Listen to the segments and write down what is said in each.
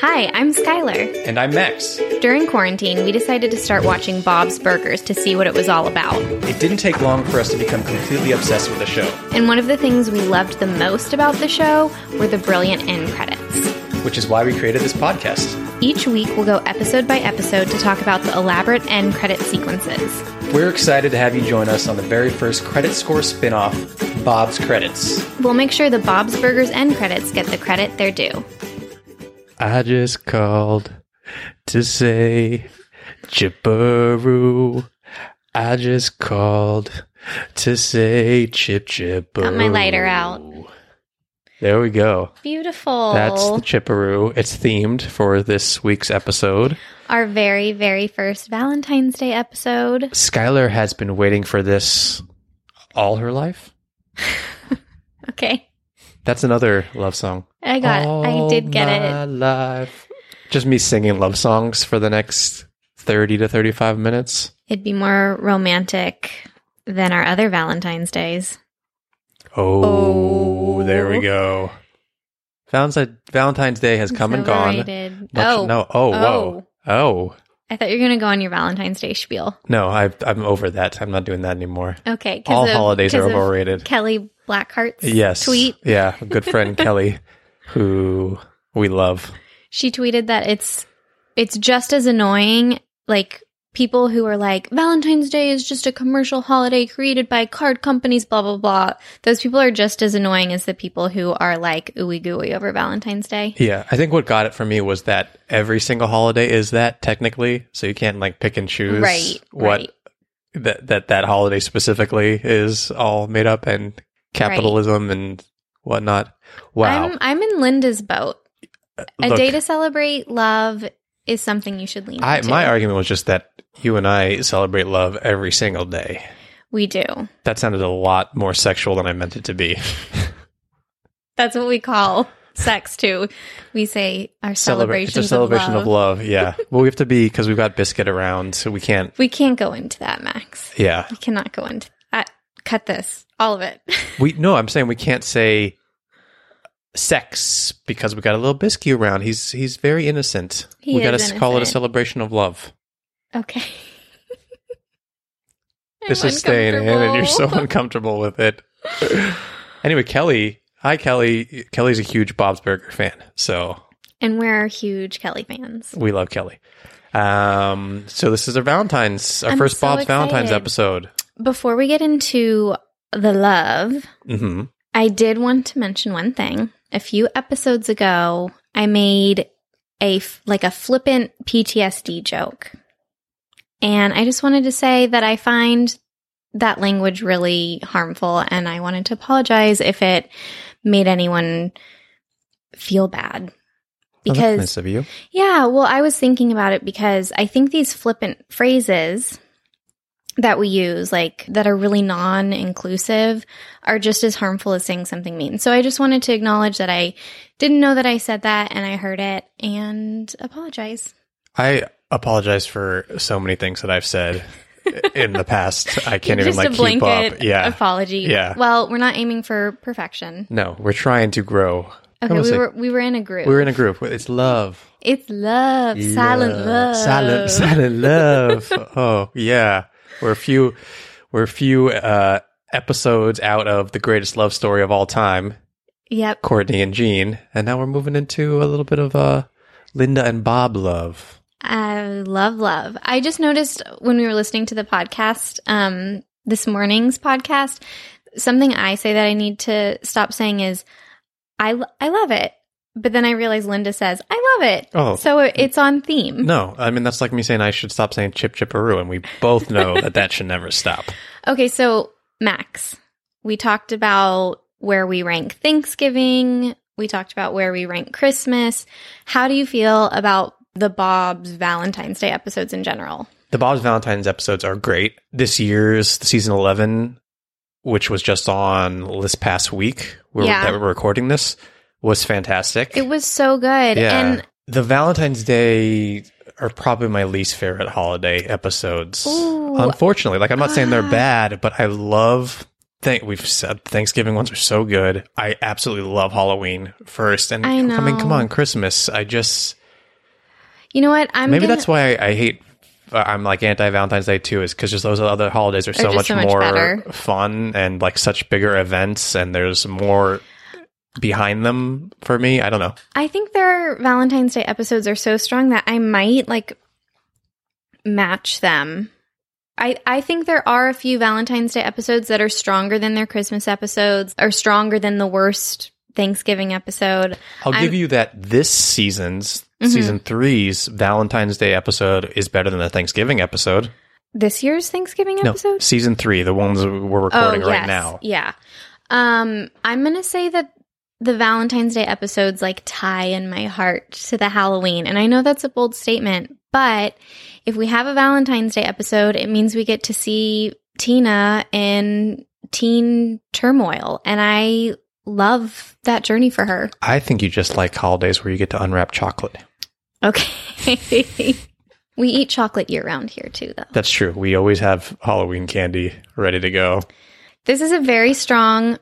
Hi, I'm Skylar. And I'm Max. During quarantine, we decided to start watching Bob's Burgers to see what it was all about. It didn't take long for us to become completely obsessed with the show, And one of the things we loved the most about the show were the brilliant end credits. which is why we created this podcast. Each week, we'll go episode by episode to talk about the elaborate end credit sequences. We're excited to have you join us on the very first credit score spin-off, Bob's Credits. We'll make sure the Bob's Burgers end credits get the credit they're due. I just called to say chipperoo. I just called to say chip chip. Got my lighter out. There we go. Beautiful. That's the chipperoo. It's themed for this week's episode. Our very, very first Valentine's Day episode. Skylar has been waiting for this all her life. Okay. That's another love song. I got I did get it. Life. Just me singing love songs for the next 30 to 35 minutes. It'd be more romantic than our other Valentine's Days. Oh, oh. there we go. Valentine's, Day has It's come and gone. Much- oh, no. Oh, whoa. Oh. oh. I thought you were going to go on your Valentine's Day spiel. No, I've, I'm over that. I'm not doing that anymore. Okay. All of- holidays are overrated. Kelly Blackheart's Yes. tweet. Yeah. Good friend Kelly, who we love. She tweeted that it's it's just as annoying like people who are like Valentine's Day is just a commercial holiday created by card companies blah blah blah. Those people are just as annoying as the people who are like ooey gooey over Valentine's Day. Yeah, I think what got it for me was that every single holiday is that technically, so you can't like pick and choose Right, what right. that that that holiday specifically is all made up and capitalism and whatnot. Wow, I'm I'm in Linda's boat. Uh, a Look, day to celebrate love is something you should lean I into. my argument was just that you and I celebrate love every single day. we do. That sounded a lot more sexual than I meant it to be. That's what we call sex too. We say our celebrations it's a celebration of love. Yeah. well, we have to be because we've got biscuit around, so we can't. We can't go into that, Max. Yeah, We cannot go into that. Cut this. All of it. We no, I'm saying we can't say sex because we got a little biscuit around. He's he's very innocent. He we got to call it a celebration of love. okay. This is staying in, and you're so uncomfortable. with it. anyway, Kelly, hi Kelly. Kelly's a huge Bob's Burger fan, so And we're huge Kelly fans. we love Kelly. Um, so this is our Valentine's, our I'm first so Bob's Valentine's episode. Before we get into the love, hmm I did want to mention one thing. A few episodes ago, I made a f- like a flippant PTSD joke. And I just wanted to say that I find that language really harmful and I wanted to apologize if it made anyone feel bad. Oh, Because nice of you. yeah, well, I was thinking about it because I think these flippant phrases that we use, like that are really non inclusive, are just as harmful as saying something mean. So I just wanted to acknowledge that I didn't know that I said that and I heard it and apologize. I apologize for so many things that I've said in the past. I can't even like a keep blanket up. Yeah. apology. Yeah. Well, we're not aiming for perfection. No, we're trying to grow. Okay, we say- were we were in a group. we're in a group. It's love. it's love, silent love, Silent, silent love. oh yeah, we're a few, we're a few uh, episodes out of the greatest love story of all time. Yep. Courtney and Gene, and now we're moving into a little bit of uh, Linda and Bob love. I love love. I just noticed when we were listening to the podcast, um, this morning's podcast, something I say that I need to stop saying is, I I love it. But then I realize Linda says, I love it. Oh. So it's on theme. No, I mean that's like me saying I should stop saying chip chipperoo, and we both know that that should never stop. Okay, so Max, we talked about where we rank Thanksgiving. We talked about where we rank Christmas. How do you feel about the Bob's Valentine's Day episodes in general? The Bob's Valentine's episodes are great. This year's season eleven, which was just on this past week, where Yeah. that we're recording this, was fantastic. It was so good. yeah, And the Valentine's Day are probably my least favorite holiday episodes. Ooh. Unfortunately, like I'm not saying they're bad, but I love. Thank we've said Thanksgiving ones are so good. I absolutely love Halloween first, and I I mean, come on, Christmas. I just you know what? I'm maybe gonna, that's why I, I hate. uh, I'm like anti Valentine's Day too, is because just those other holidays are so much so much more better. fun and like such bigger events, and there's more behind them for me. I don't know. I think their Valentine's Day episodes are so strong that I might like match them. I, I think there are a few Valentine's Day episodes that are stronger than their Christmas episodes, or stronger than the worst Thanksgiving episode. I'll I'm- give you that this season's Mhm. season three's Valentine's Day episode is better than the Thanksgiving episode. This year's Thanksgiving No, episode? season three, the ones we're recording right now. Oh, Yeah. Um, I'm gonna say that the Valentine's Day episodes like tie in my heart to the Halloween. And I know that's a bold statement, but if we have a Valentine's Day episode, it means we get to see Tina in teen turmoil. And I love that journey for her. I think you just like holidays where you get to unwrap chocolate. Okay. we eat chocolate year round here too, though. That's true. We always have Halloween candy ready to go. This is a very strong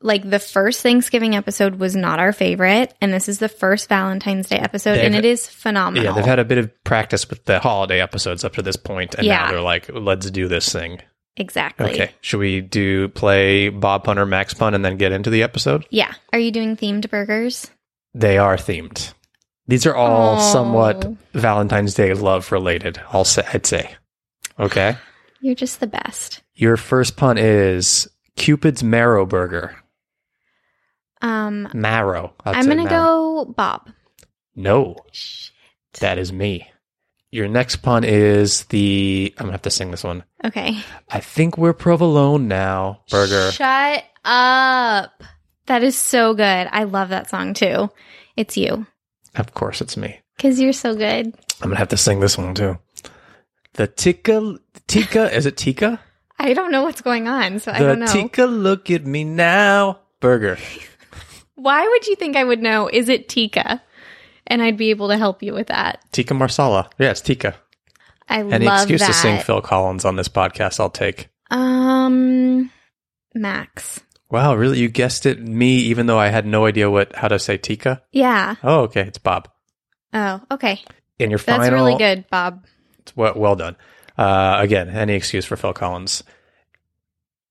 like the first Thanksgiving episode was not our favorite and this is the first Valentine's Day episode and it is phenomenal. Yeah, they've had a bit of practice with the holiday episodes up to this point, and Yeah. now they're like, let's do this thing. exactly. Okay. Should we do play Bob Pun or Max Pun and then get into the episode? Yeah. Are you doing themed burgers? They are themed. These are all Aw. somewhat Valentine's Day love related. I'll say, I'd say. Okay. You're just the best. Your first pun is Cupid's Marrow Burger. Um Marrow. I'd I'm going to go Bob. No, that is me. Your next pun is the. I'm gonna have to sing this one. Okay. I think we're provolone now. Burger. Shut up. That is so good. I love that song too. It's you Of course, it's me. cuz you're so good. I'm gonna have to sing this one too. The Tikka Tikka is it Tikka? I don't know what's going on, so I don't know. Tikka look at me now burger. Why would you think I would know? Is it Tikka? And I'd be able to help you with that. Tikka Marsala. Yeah, it's Tikka. I Any love excuse that. to sing Phil Collins on this podcast, I'll take. Um, Max. Wow, really? You guessed it, me, even though I had no idea what how to say Tikka. Yeah. Oh, okay, it's Bob. Oh, okay. In your That's really good, Bob. Well, well done. Uh, again, any excuse for Phil Collins.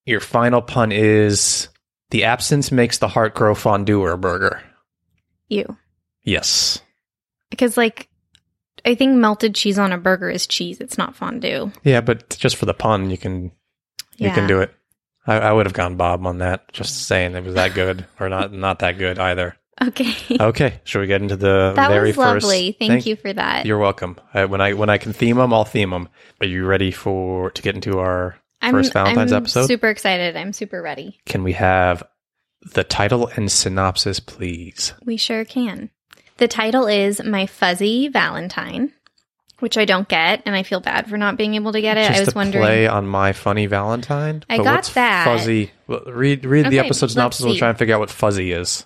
Your final pun is the absence makes the heart grow fondue or burger. You. Yes. Because, like, I think melted cheese on a burger is cheese. It's not fondue. Yeah, but just for the pun, you can you Yeah. can do it. I, I would have gone Bob on that. Just mm. saying it was that good or not not that good either. Okay. Okay, should we get into the that very was first? lovely. Thank, you for that. You're welcome. I, when I when I can theme them, I'll theme them. Are you ready for to get into our I'm, first Valentine's I'm episode? super excited. I'm super ready. Can we have the title and synopsis, please? We sure can. The title is My Fuzzy Valentine, which I don't get, and I feel bad for not being able to get it. Just I was wondering. play on my funny Valentine. I got what's that. Fuzzy. Well, read read the episode synopsis. We'll try and figure out what fuzzy is.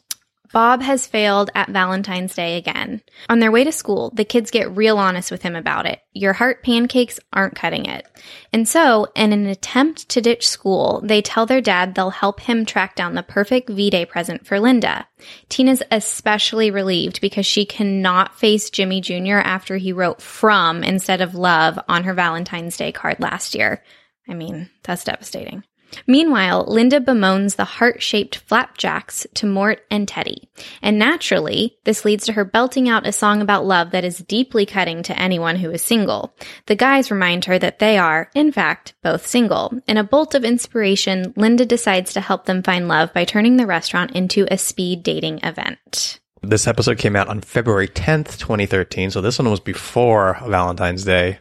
Bob has failed at Valentine's Day again. On their way to school, the kids get real honest with him about it. Your heart pancakes aren't cutting it. And so, in an attempt to ditch school, they tell their dad they'll help him track down the perfect V Day present for Linda. Tina's especially relieved because she cannot face Jimmy Jr. after he wrote from instead of love on her Valentine's Day card last year. I mean, that's devastating. Meanwhile, Linda bemoans the heart shaped flapjacks to Mort and Teddy. And naturally, this leads to her belting out a song about love that is deeply cutting to anyone who is single. The guys remind her that they are, in fact, both single. In a bolt of inspiration, Linda decides to help them find love by turning the restaurant into a speed dating event. This episode came out on February 10th, 2013. So this one was before Valentine's Day,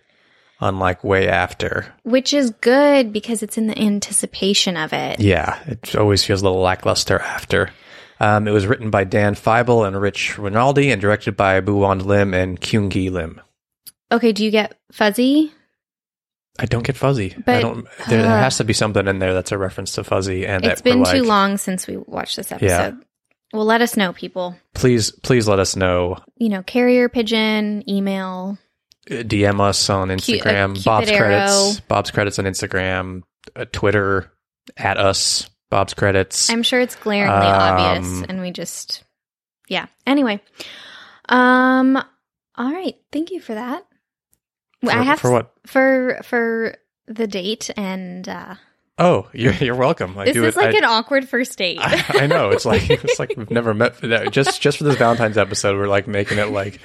unlike way after. Which is good because it's in the anticipation of it. Yeah, it always feels a little lackluster after. Um, it was written by Dan Fybel and Rich Rinaldi and directed by Boohwan Lim and Kyounghee Lim. Okay, do you get fuzzy? I don't get fuzzy. I But- don't. There, there uh, has to be something in there that's a reference to fuzzy, and It's been too long since we watched this episode. Yeah. Well, let us know, people. Please, please let us know. You know, carrier pigeon, email. DM us on uh, Instagram. Bob's arrow. credits. Bob's credits on Instagram. Uh, Twitter at us. Bob's credits. I'm sure it's glaringly Um, obvious, and we just, yeah. Anyway, um, all right. Thank you for that. For- I have for what? for for the date, and uh, Oh, you're you're welcome. I this is it- like I- an awkward first date. I, I know it's like it's like we've never met. for that. Just just for this Valentine's episode, we're like making it like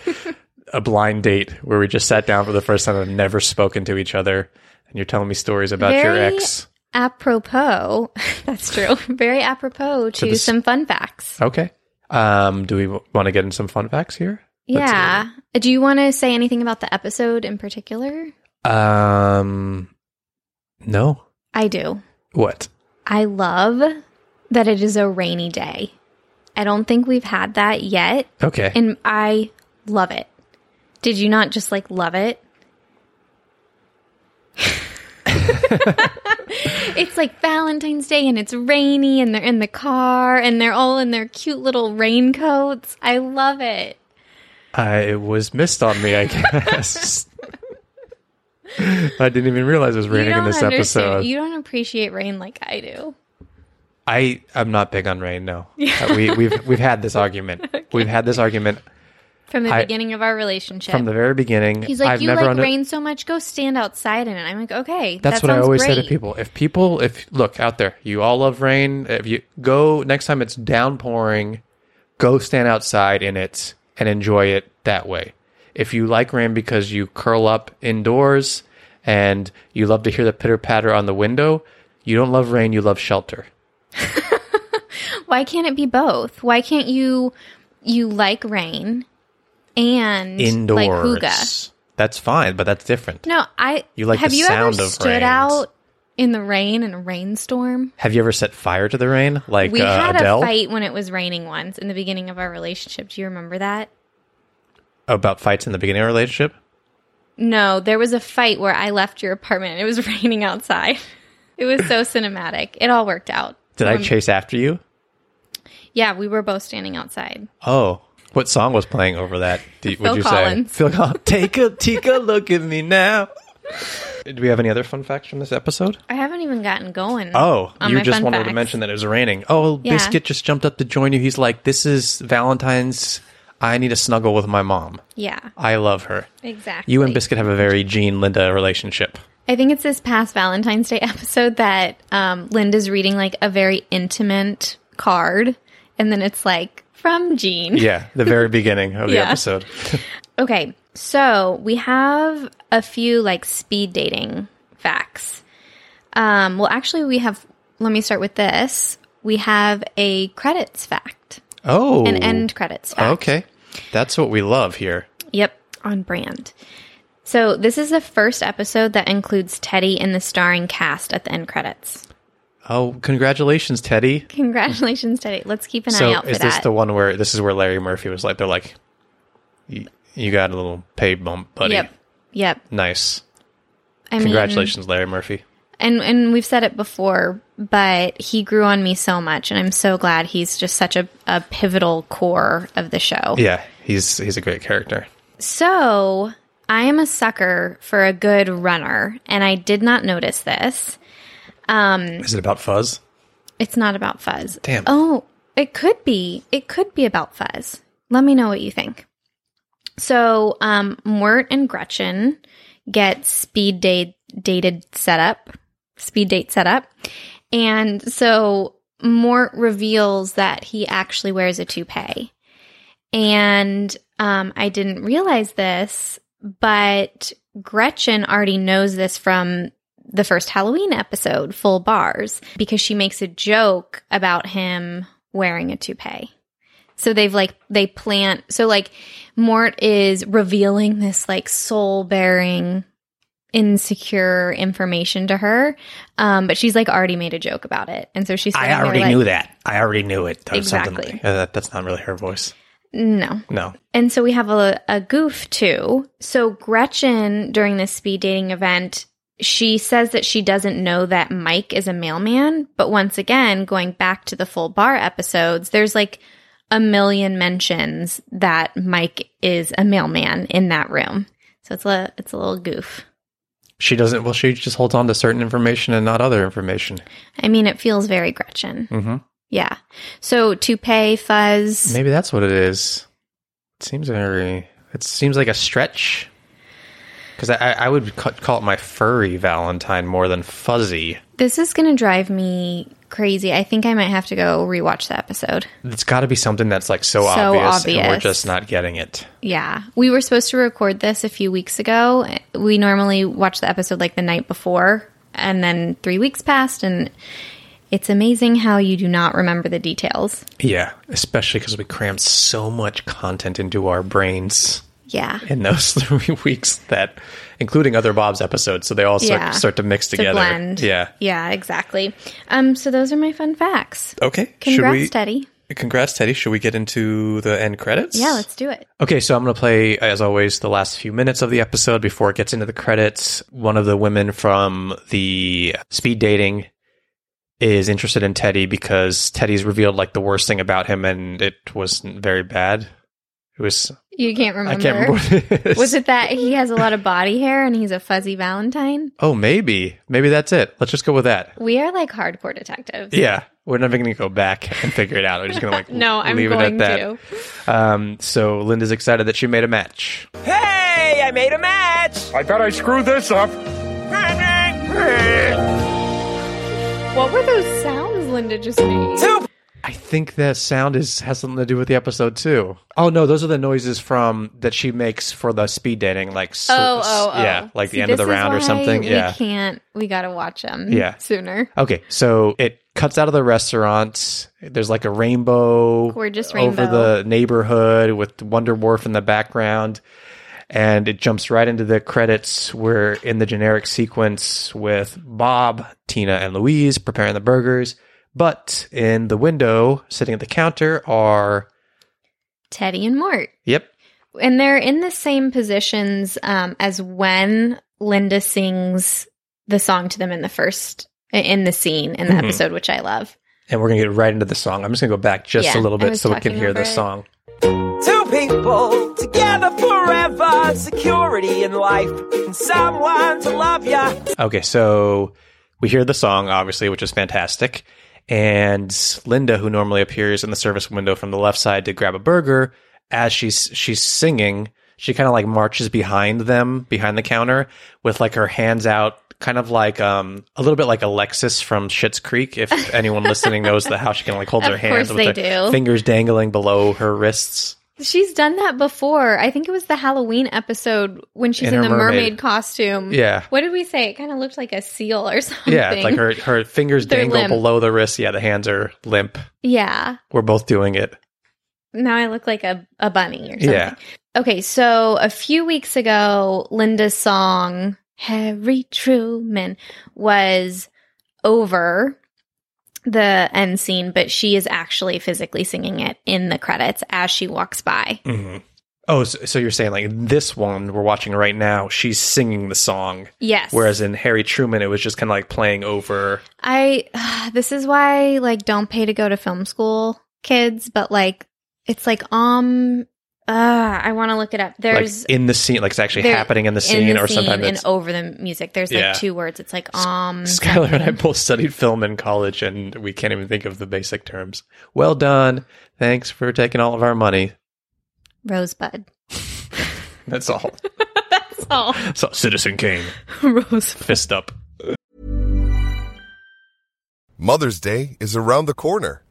a blind date where we just sat down for the first time and never spoken to each other, and you're telling me stories about your ex. apropos, that's true. Very apropos to this- some fun facts. Okay. Um, do we want to get in some fun facts here? Let's Yeah. Do you want to say anything about the episode in particular? Um, no. I do. What? I love that it is a rainy day. I don't think we've had that yet, Okay. and I love it. Did you not just like love it? it's like Valentine's Day and it's rainy and they're in the car and they're all in their cute little raincoats. I love it. I it was missed on me. I guess. I didn't even realize it was raining in this understand. episode. You don't appreciate rain like I do. I I'm not big on rain. No, Uh, we we've we've had this argument. We've had this argument From the I- beginning of our relationship. from the very beginning. He's like, I've you like under- rain so much, go stand outside in it. I'm like, okay, That's that what I always say to people. If people, if look out there, you all love rain. If you go next time it's downpouring, go stand outside in it and enjoy it that way. If you like rain because you curl up indoors and you love to hear the pitter patter on the window, you don't love rain. You love shelter. Why can't it be both? Why can't you you like rain and Indoors, like hygge? that's fine, but that's different. No, I You like have the you sound ever of stood out in the rain in a rainstorm? Have you ever set fire to the rain, like we uh, had Adele? a fight when it was raining once in the beginning of our relationship. Do you remember that? about fights in the beginning of a relationship? No, there was a fight where I left your apartment and it was raining outside. It was so cinematic. It all worked out. Did I Um, chase after you? Yeah, we were both standing outside. Oh, what song was playing over that? Do, would you Collins. say? Phil Collins. Take a take a look at me now. Do we have any other fun facts from this episode? I haven't even gotten going. Oh, on you my just fun wanted to mention that it was raining. Oh, Yeah. Biscuit just jumped up to join you. He's like, "This is Valentine's. I need to snuggle with my mom. Yeah, I love her." exactly. You and Biscuit have a very Gene Linda relationship. I think it's this past Valentine's Day episode that um, Linda's reading like a very intimate card, and then it's like from Gene. Yeah, the very beginning of the episode. Okay, so we have a few like speed dating facts. Um, well, actually, we have. Let me start with this. We have a credits fact, Oh, an end credits fact. Okay, that's what we love here. Yep, on brand. So this is the first episode that includes Teddy in the starring cast at the end credits. Oh, congratulations, Teddy. Congratulations, Teddy. Let's keep an so eye out for that. So, is this the one where this is where Larry Murphy was like, they're like, you, got a little pay bump, buddy. Yep. Yep. Nice. I mean, Congratulations, Larry Murphy. and and we've said it before, but he grew on me so much, and I'm so glad he's just such a, a pivotal core of the show. Yeah, he's he's a great character. So I am a sucker for a good runner, and I did not notice this. Is it about Fuzz? It's not about Fuzz. Damn. Oh, it could be. It could be about Fuzz. Let me know what you think. So, um, Mort and Gretchen get speed date dated set up, speed date set up, And so Mort reveals that he actually wears a toupee. And um, I didn't realize this, but Gretchen already knows this from the first Halloween episode, Full Bars, because she makes a joke about him wearing a toupee. So they've like, they plant, so like Mort is revealing this like soul bearing, insecure information to her. Um, but she's like already made a joke about it. And so she's, I already like- knew that. I already knew it. That Exactly. like- uh, that- that's not really her voice. No. No. And so we have a, a goof too. So Gretchen, during this speed dating event, she says that she doesn't know that Mike is a mailman. But once again, going back to the full bar episodes, there's like a million mentions that Mike is a mailman in that room. So it's a it's a little goof. She doesn't. Well, she just holds on to certain information and not other information. I mean, it feels very Gretchen. hmm Yeah. So toupee fuzz. Maybe that's what it is. It seems very. It seems like a stretch. Because I, I would call it my furry Valentine more than fuzzy. This is going to drive me crazy. I think I might have to go rewatch the episode. It's got to be something that's like so, So obvious, and we're just not getting it. Yeah. We were supposed to record this a few weeks ago. We normally watch the episode like the night before, and then three weeks passed, and it's amazing how you do not remember the details. Yeah, especially because we crammed so much content into our brains Yeah. in those three weeks that, including other Bob's episodes, so they all start, Yeah. start to mix To together. blend. Yeah. Yeah, exactly. Um, so those are my fun facts. Okay. Congrats, Teddy. Congrats, Teddy. Should we get into the end credits? Yeah, let's do it. Okay, so I'm going to play, as always, the last few minutes of the episode before it gets into the credits. One of the women from the speed dating is interested in Teddy because Teddy's revealed like the worst thing about him, and it was very bad. It was You can't remember. I can't remember what it is. Was it that he has a lot of body hair and he's a fuzzy Valentine? Oh, maybe, maybe that's it. Let's just go with that. We are like hardcore detectives. Yeah, we're never going to go back and figure it out. We're just going to like No, I'm leave going it at that. Um, so Linda's excited that she made a match. Hey, I made a match! I bet I screwed this up. What were those sounds Linda just made? Two I think that sound is has something to do with the episode too. Oh no, those are the noises from that she makes for the speed dating, like Oh, oh, oh. yeah, like See, the end of the round or something. We Yeah. can't. We gotta watch them. Yeah. sooner. Okay, so it cuts out of the restaurant. There's like a rainbow, Gorgeous over the neighborhood with Wonder Wharf in the background, and it jumps right into the credits. We're in the generic sequence with Bob, Tina, and Louise preparing the burgers. But in the window, sitting at the counter, are Teddy and Mort, yep, and they're in the same positions um, as when Linda sings the song to them in the first in the scene in the Mhm. episode, which I love. and we're gonna get right into the song. I'm just gonna go back just Yeah, a little bit so we can hear over the song. Two people together forever, security in life, and someone to love ya. Okay, so we hear the song, obviously, which is fantastic. And Linda, who normally appears in the service window from the left side to grab a burger, as she's she's singing, she kind of like marches behind them, behind the counter, with like her hands out, kind of like um a little bit like Alexis from Schitt's Creek. If anyone listening knows the how she can like hold Of her hands course with they her do. fingers dangling below her wrists. She's done that before. I think it was the Halloween episode when she's In in, the mermaid. mermaid. costume. Yeah. What did we say? It kind of looked like a seal or something. Yeah, it's like her her fingers They're dangle limp. below the wrist. Yeah, the hands are limp. Yeah. We're both doing it. Now I look like a, a bunny or something. Yeah. Okay, so a few weeks ago, Linda's song, Harry Truman, was over the end scene, but she is actually physically singing it in the credits as she walks by. hmm Oh, so, so you're saying like this one we're watching right now, she's singing the song, Yes. whereas in Harry Truman, it was just kind of like playing over. I this is why like don't pay to go to film school, kids, but like it's like um uh I want to look it up. There's like in the scene, like it's actually there- happening in the in scene, the or scene sometimes and it's. over the music. There's Yeah. like two words. It's like um Skylar and I both studied film in college, and we can't even think of the basic terms. Well done. Thanks for taking all of our money. Rosebud. That's all. That's all. so, Citizen Kane, Rose. fist up. Mother's Day is around the corner.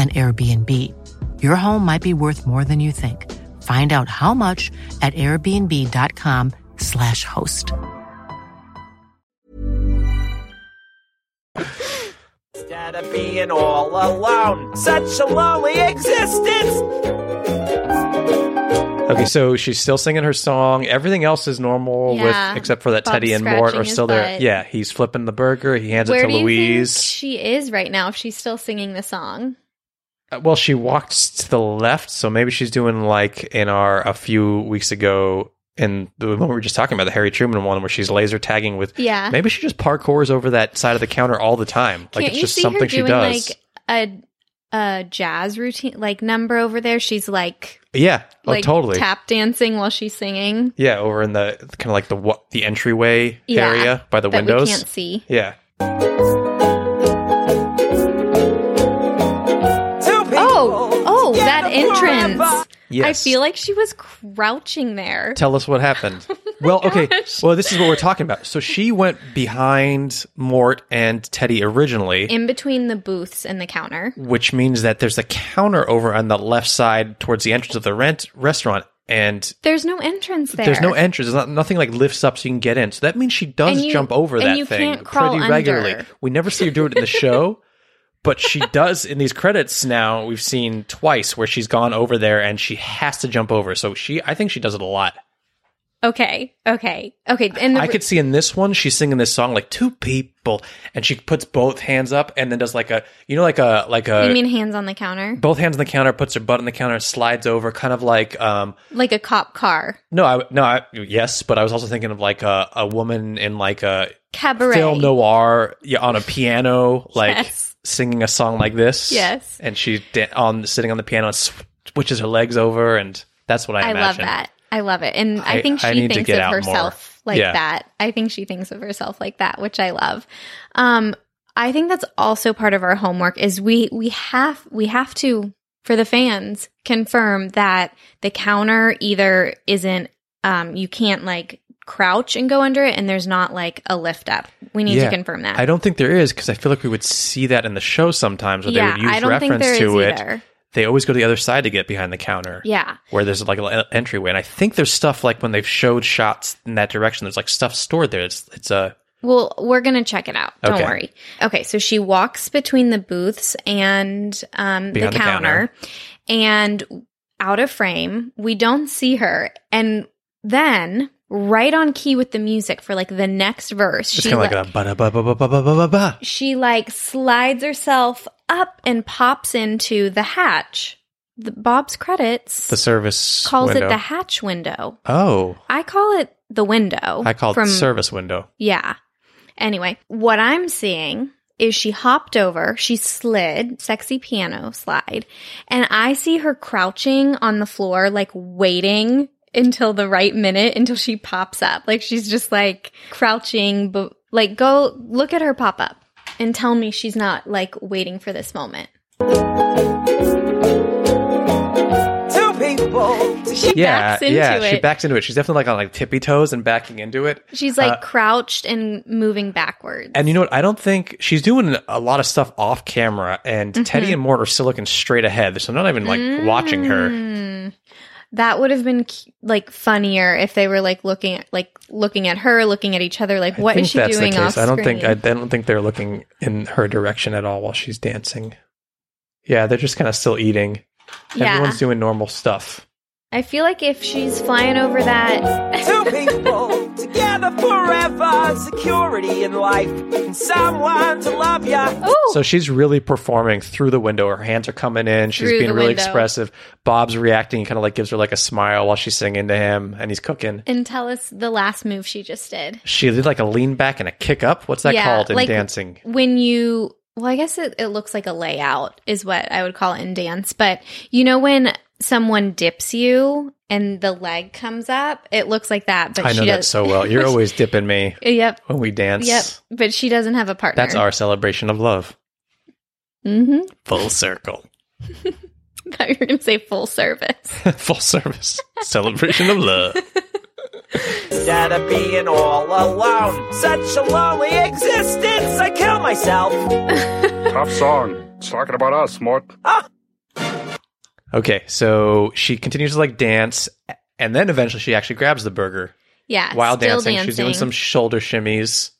an Airbnb. Your home might be worth more than you think. Find out how much at airbnb.com/slash host. Instead of being all alone, such a lonely existence. Okay, so she's still singing her song. Everything else is normal Yeah. with except for that Bob's Teddy and Mort are still there. butt. Yeah, he's flipping the burger. He hands Where it do to you Louise. think she is right now if she's still singing the song? Uh, Well, she walked to the left, so maybe she's doing like in our a few weeks ago in the one we were just talking about, the Harry Truman one, where she's laser tagging with. Yeah. Maybe she just parkours over that side of the counter all the time. Like Can't it's you just something she doing does. like a a jazz routine like number over there? She's like yeah. Oh, like totally. tap dancing while she's singing. yeah, over in the kind of like the the entryway Yeah, area by the windows. we can't see. Yeah. Entrance. Yes. I feel like she was crouching there. Tell us what happened. Oh well, okay. Well, this is what we're talking about. So she went behind Mort and Teddy originally, in between the booths and the counter. which means that there's a counter over on the left side towards the entrance of the rent restaurant, and There's no entrance there. there's no entrance. There's not, nothing like lifts up so you can get in. So that means she does you- jump over and that you thing can't crawl pretty regularly. We never see her do it in the show. But she does in these credits now. We've seen twice where she's gone over there and she has to jump over. So she, I think she does it a lot. Okay, okay, okay. And the, I could see in this one she's singing this song like two people, and she puts both hands up and then does like a you know like a like a you mean hands on the counter, both hands on the counter, puts her butt on the counter, slides over, kind of like um like a cop car no I no I yes, but I was also thinking of like a a woman in like a cabaret. film noir yeah, on a piano like Yes. singing a song like this Yes. and she's da- on sitting on the piano and switches her legs over and that's what I, I love imagine. that. I love it, and I, I- think she to thinks of out more. herself like Yeah. that. I think she thinks of herself like that, which I love. Um, I think that's also part of our homework is we we have we have to for the fans confirm that the counter either isn't um you can't like crouch and go under it and there's not like a lift up. We need Yeah. to confirm that. I don't think there is because I feel like we would see that in the show sometimes where yeah, they would use I don't think reference there is to it. either. They always go to the other side to get behind the counter. Yeah. Where there's like an entryway. And I think there's stuff like when they've showed shots in that direction, there's like stuff stored there. It's it's a Well, we're gonna check it out. Don't Okay. worry. Okay, so she walks between the booths and um, the Behind the counter, and out of frame. We don't see her, and then right on key with the music for like the next verse, it's she like like, a ba ba ba ba ba ba ba ba. she like slides herself up and pops into the hatch. The, Bob's credits The service calls window. it the hatch window. Oh, I call it the window. I call it from service window. Yeah. Anyway, what I'm seeing is she hopped over, she slid, sexy piano slide, and I see her crouching on the floor, like waiting until the right minute until she pops up. Like she's just like crouching, but like go look at her pop up and tell me she's not like waiting for this moment. Two people. She yeah, backs into yeah. it. She backs into it. She's definitely like on like tippy toes and backing into it. she's like Uh, crouched and moving backwards. And you know what? I don't think she's doing a lot of stuff off camera, and Mm-hmm. Teddy and Mort are still looking straight ahead. So I'm not even like watching her. That would have been like funnier if they were like looking at like looking at her, looking at each other. Like, I what think is she that's doing the case. off I don't think I, I don't think they're looking in her direction at all while she's dancing. Yeah, they're just kind of still eating. Yeah. Everyone's doing normal stuff. I feel like if she's flying over that, Two people together forever. Security in life and someone to love ya. So she's really performing through the window. Her hands are coming in. She's Through being the really window. expressive. Bob's reacting. He kind of like gives her like a smile while she's singing to him, and he's cooking. and tell us the last move she just did. She did like a lean back and a kick up. What's that Yeah, called in like- dancing? When you, well, I guess it, it looks like a layout is what I would call it in dance. But you know when someone dips you and the leg comes up, it looks like that. But I know she that so well. You're always dipping me Yep. when we dance. Yep. But she doesn't have a partner. That's our celebration of love. Mm-hmm. Full circle. I thought you were going to say full service. Full service. celebration of love. Instead of being all alone, such a lonely existence, I kill myself. Tough song. It's talking about us, Mort. Okay, so she continues to like dance, and then eventually she actually grabs the burger Yeah. while still dancing. She's doing some shoulder shimmies.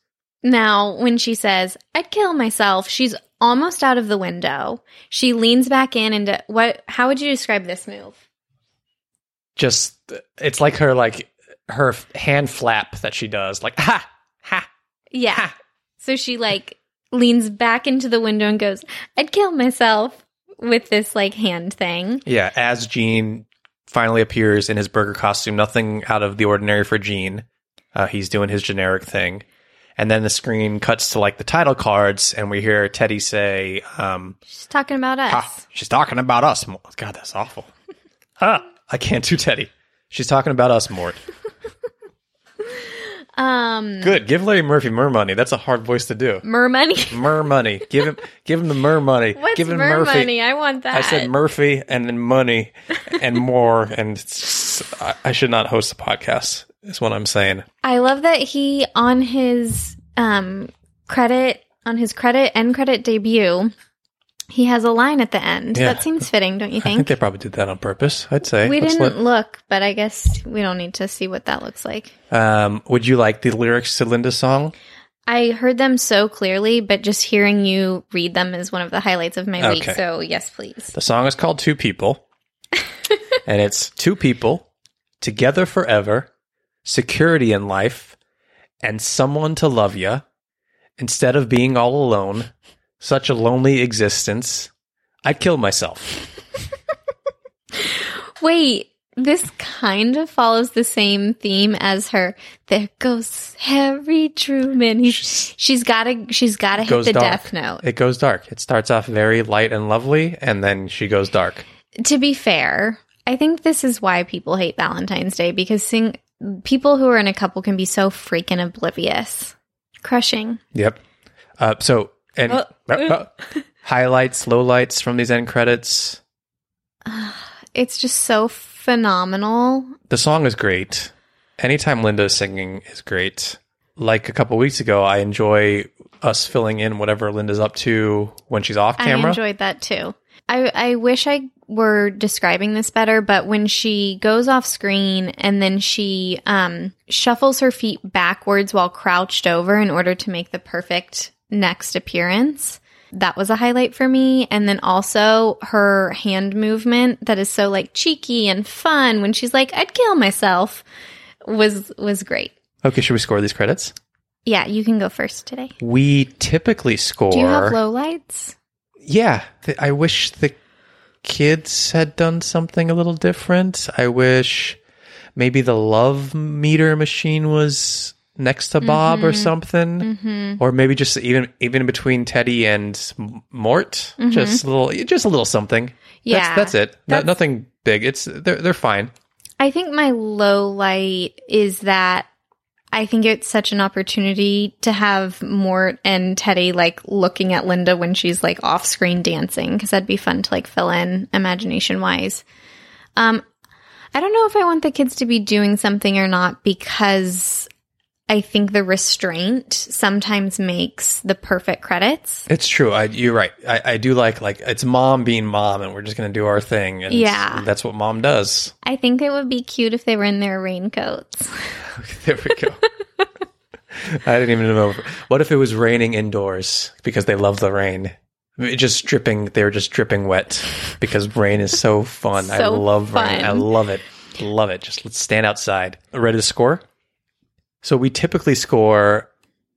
Now, when she says, I'd kill myself, she's almost out of the window. She leans back in and uh, what how would you describe this move? Just it's like her like her hand flap that she does, like ha ha. Yeah. So she like leans back into the window and goes, I'd kill myself with this like hand thing. Yeah, as Gene finally appears in his burger costume, nothing out of the ordinary for Gene. Uh, he's doing his generic thing. And then the screen cuts to like the title cards, and we hear Teddy say, um, She's talking about us. "Ha, She's talking about us. Mort." God, that's awful. ah, I can't do Teddy. She's talking about us, Mort. Um Good. Give Larry Murphy mer money. That's a hard voice to do. mer money. Mer money. Give him give him the mer money. What's give him mer Murphy. money? I want that. I said Murphy and then money and more, and I, I should not host a podcast. Is what I'm saying. I love that he on his um credit on his credit end credit debut, he has a line at the end. Yeah. That seems fitting, don't you think? I think they probably did that on purpose. I'd say. we Let's didn't let- look, but I guess we don't need to see what that looks like. um, would you like the lyrics to Linda's song? I heard them so clearly, but just hearing you read them is one of the highlights of my week. So yes, please. The song is called Two People, and it's two people together forever, security in life, and someone to love you instead of being all alone. Such a lonely existence. I'd kill myself. Wait, this kind of follows the same theme as her. There goes Harry Truman. He's, she's gotta, she's gotta hit the dark. death note. It goes dark. It starts off very light and lovely, and then she goes dark. to be fair, I think this is why people hate Valentine's Day because sing, people who are in a couple can be so freaking oblivious. Crushing. Yep. Uh, so, and Oh. uh, highlights, lowlights from these end credits. It's just so phenomenal. The song is great. Anytime Linda is singing is great. Like a couple weeks ago, I enjoy us filling in whatever Linda's up to when she's off camera. I enjoyed that too. I, I wish I were describing this better, but when she goes off screen and then she um, shuffles her feet backwards while crouched over in order to make the perfect next appearance, that was a highlight for me. And then also her hand movement that is so like cheeky and fun when she's like, I'd kill myself was was great. okay, should we score these credits? Yeah, you can go first today. We typically score. Do you have lowlights? yeah, th- I wish the kids had done something a little different. I wish maybe the love meter machine was next to Bob or Mhm. something, Mhm. or maybe just even even between Teddy and Mort, Mhm. just a little, just a little something. Yeah, that's, that's it. No- nothing big. It's they're they're fine. I think my low light is that I think it's such an opportunity to have Mort and Teddy like looking at Linda when she's like off screen dancing because that'd be fun to like fill in imagination wise. Um, I don't know if I want the kids to be doing something or not because I think the restraint sometimes makes the perfect credits. It's true. I, you're right. I, I do like like it's mom being mom, and we're just gonna do our thing. And Yeah. that's what mom does. I think it would be cute if they were in their raincoats. There we go. I didn't even know. What if it was raining indoors because they love the rain? I Just dripping, they were just dripping wet because rain is so fun. I So love rain. I love it. Love it. Just let's stand outside. Ready to score? So we typically score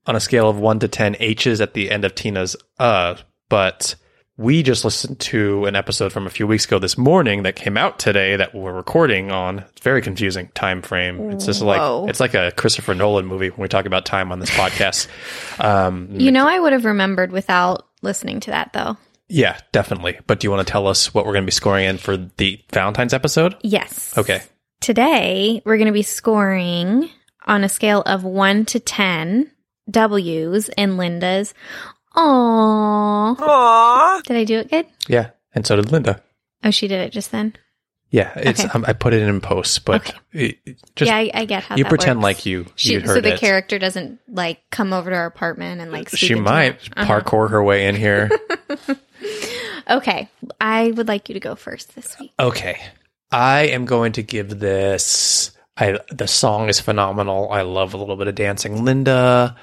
on a scale of one to 10 H's at the end of Tina's uh, but we just listened to an episode from a few weeks ago this morning that came out today that we're recording on. It's very confusing time frame. It's just Whoa. like it's like a Christopher Nolan movie when we talk about time on this podcast. Um, You know, I would have remembered without listening to that though. yeah, definitely. But do you want to tell us what we're going to be scoring in for the Valentine's episode? Yes. Okay. Today, we're going to be scoring on a scale of 1 to 10 W's in Linda's. Aww. Aww. Did I do it good? Yeah, and so did Linda. Oh, she did it just then. Yeah, it's Okay. um, I put it in post, but it, it just yeah, I, I get how you that pretend works. like you She, you so the it. character doesn't like come over to our apartment and like. she might it. Uh-huh. parkour her way in here. Okay, I would like you to go first this week. Okay. I am going to give this I the song is phenomenal. I love a little bit of dancing Linda.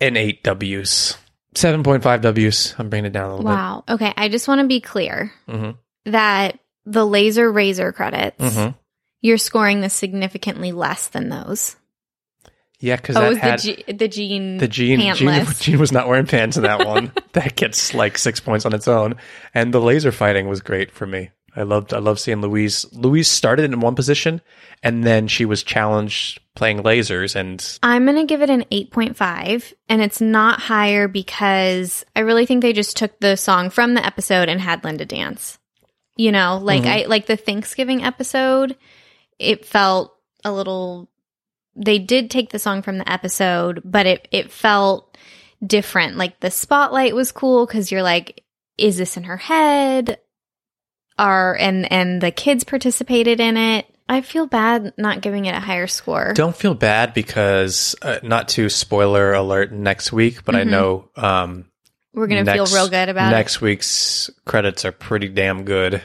An 8 Ws. 7.5 Ws. I'm bringing it down a little bit. Wow. Okay, I just want to be clear. Mhm. that the laser razor credits, Mhm. you're scoring this significantly less than those. Yeah, cuz Oh, that was had the, G- the Gene the Gene, Gene pantless. Gene was not wearing pants in that one. that gets like 6 points on its own. And the laser fighting was great for me. I loved I love seeing Louise. Louise started in one position and then she was challenged playing lasers and I'm going to give it an 8.5 and it's not higher because I really think they just took the song from the episode and had Linda dance. You know, like Mhm. I like the Thanksgiving episode, it felt a little they did take the song from the episode, but it it felt different. Like the spotlight was cool cuz you're like is this in her head? Are and and the kids participated in it. I feel bad not giving it a higher score. Don't feel bad because uh, not to spoiler alert next week, but I Mhm. know um, We're gonna feel real good about it. next week's credits are pretty damn good.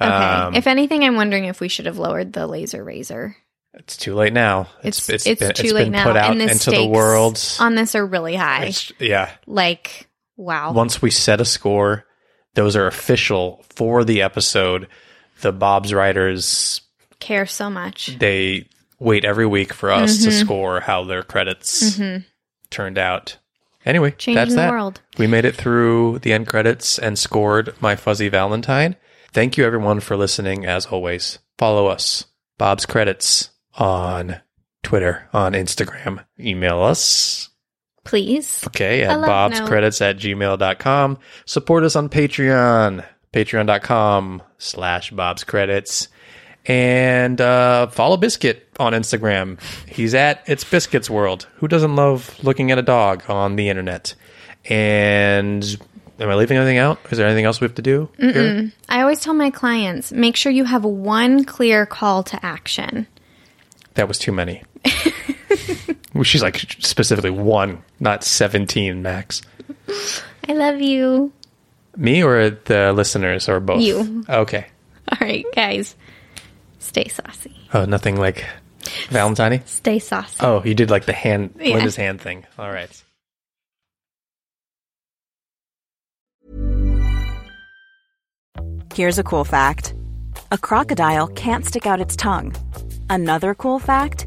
Okay. Um, if anything, I'm wondering if we should have lowered the laser razor. it's too late now. It's it's, too been, late been now, put out and the into the world. on this are really high. It's- yeah. like wow. Once we set a score, those are official for the episode. The Bob's writers Care so much. they wait every week for us to Mhm. score how their credits hmm turned out. Anyway, Changing that's the that. world. We made it through the end credits and scored My Fuzzy Valentine. Thank you everyone for listening as always. Follow us, Bob's Credits, on Twitter, on Instagram. Email us, Please. okay, at Bob's note. Credits at gmail.com. Support us on Patreon, patreon.com slash Bob's Credits. And uh, follow Biscuit on Instagram. He's at It's Biscuits World. Who doesn't love looking at a dog on the internet? And am I leaving anything out? Is there anything else we have to do? here? I always tell my clients make sure you have one clear call to action. That was too many. Well, She's like specifically one, not 17 max. I love you. Me or the listeners or both? You. Okay. All right, guys. Stay saucy. Oh, nothing like Valentine? Stay saucy. Oh, you did like the hand, Yeah. Linda's hand thing. All right. Here's a cool fact a crocodile can't stick out its tongue. Another cool fact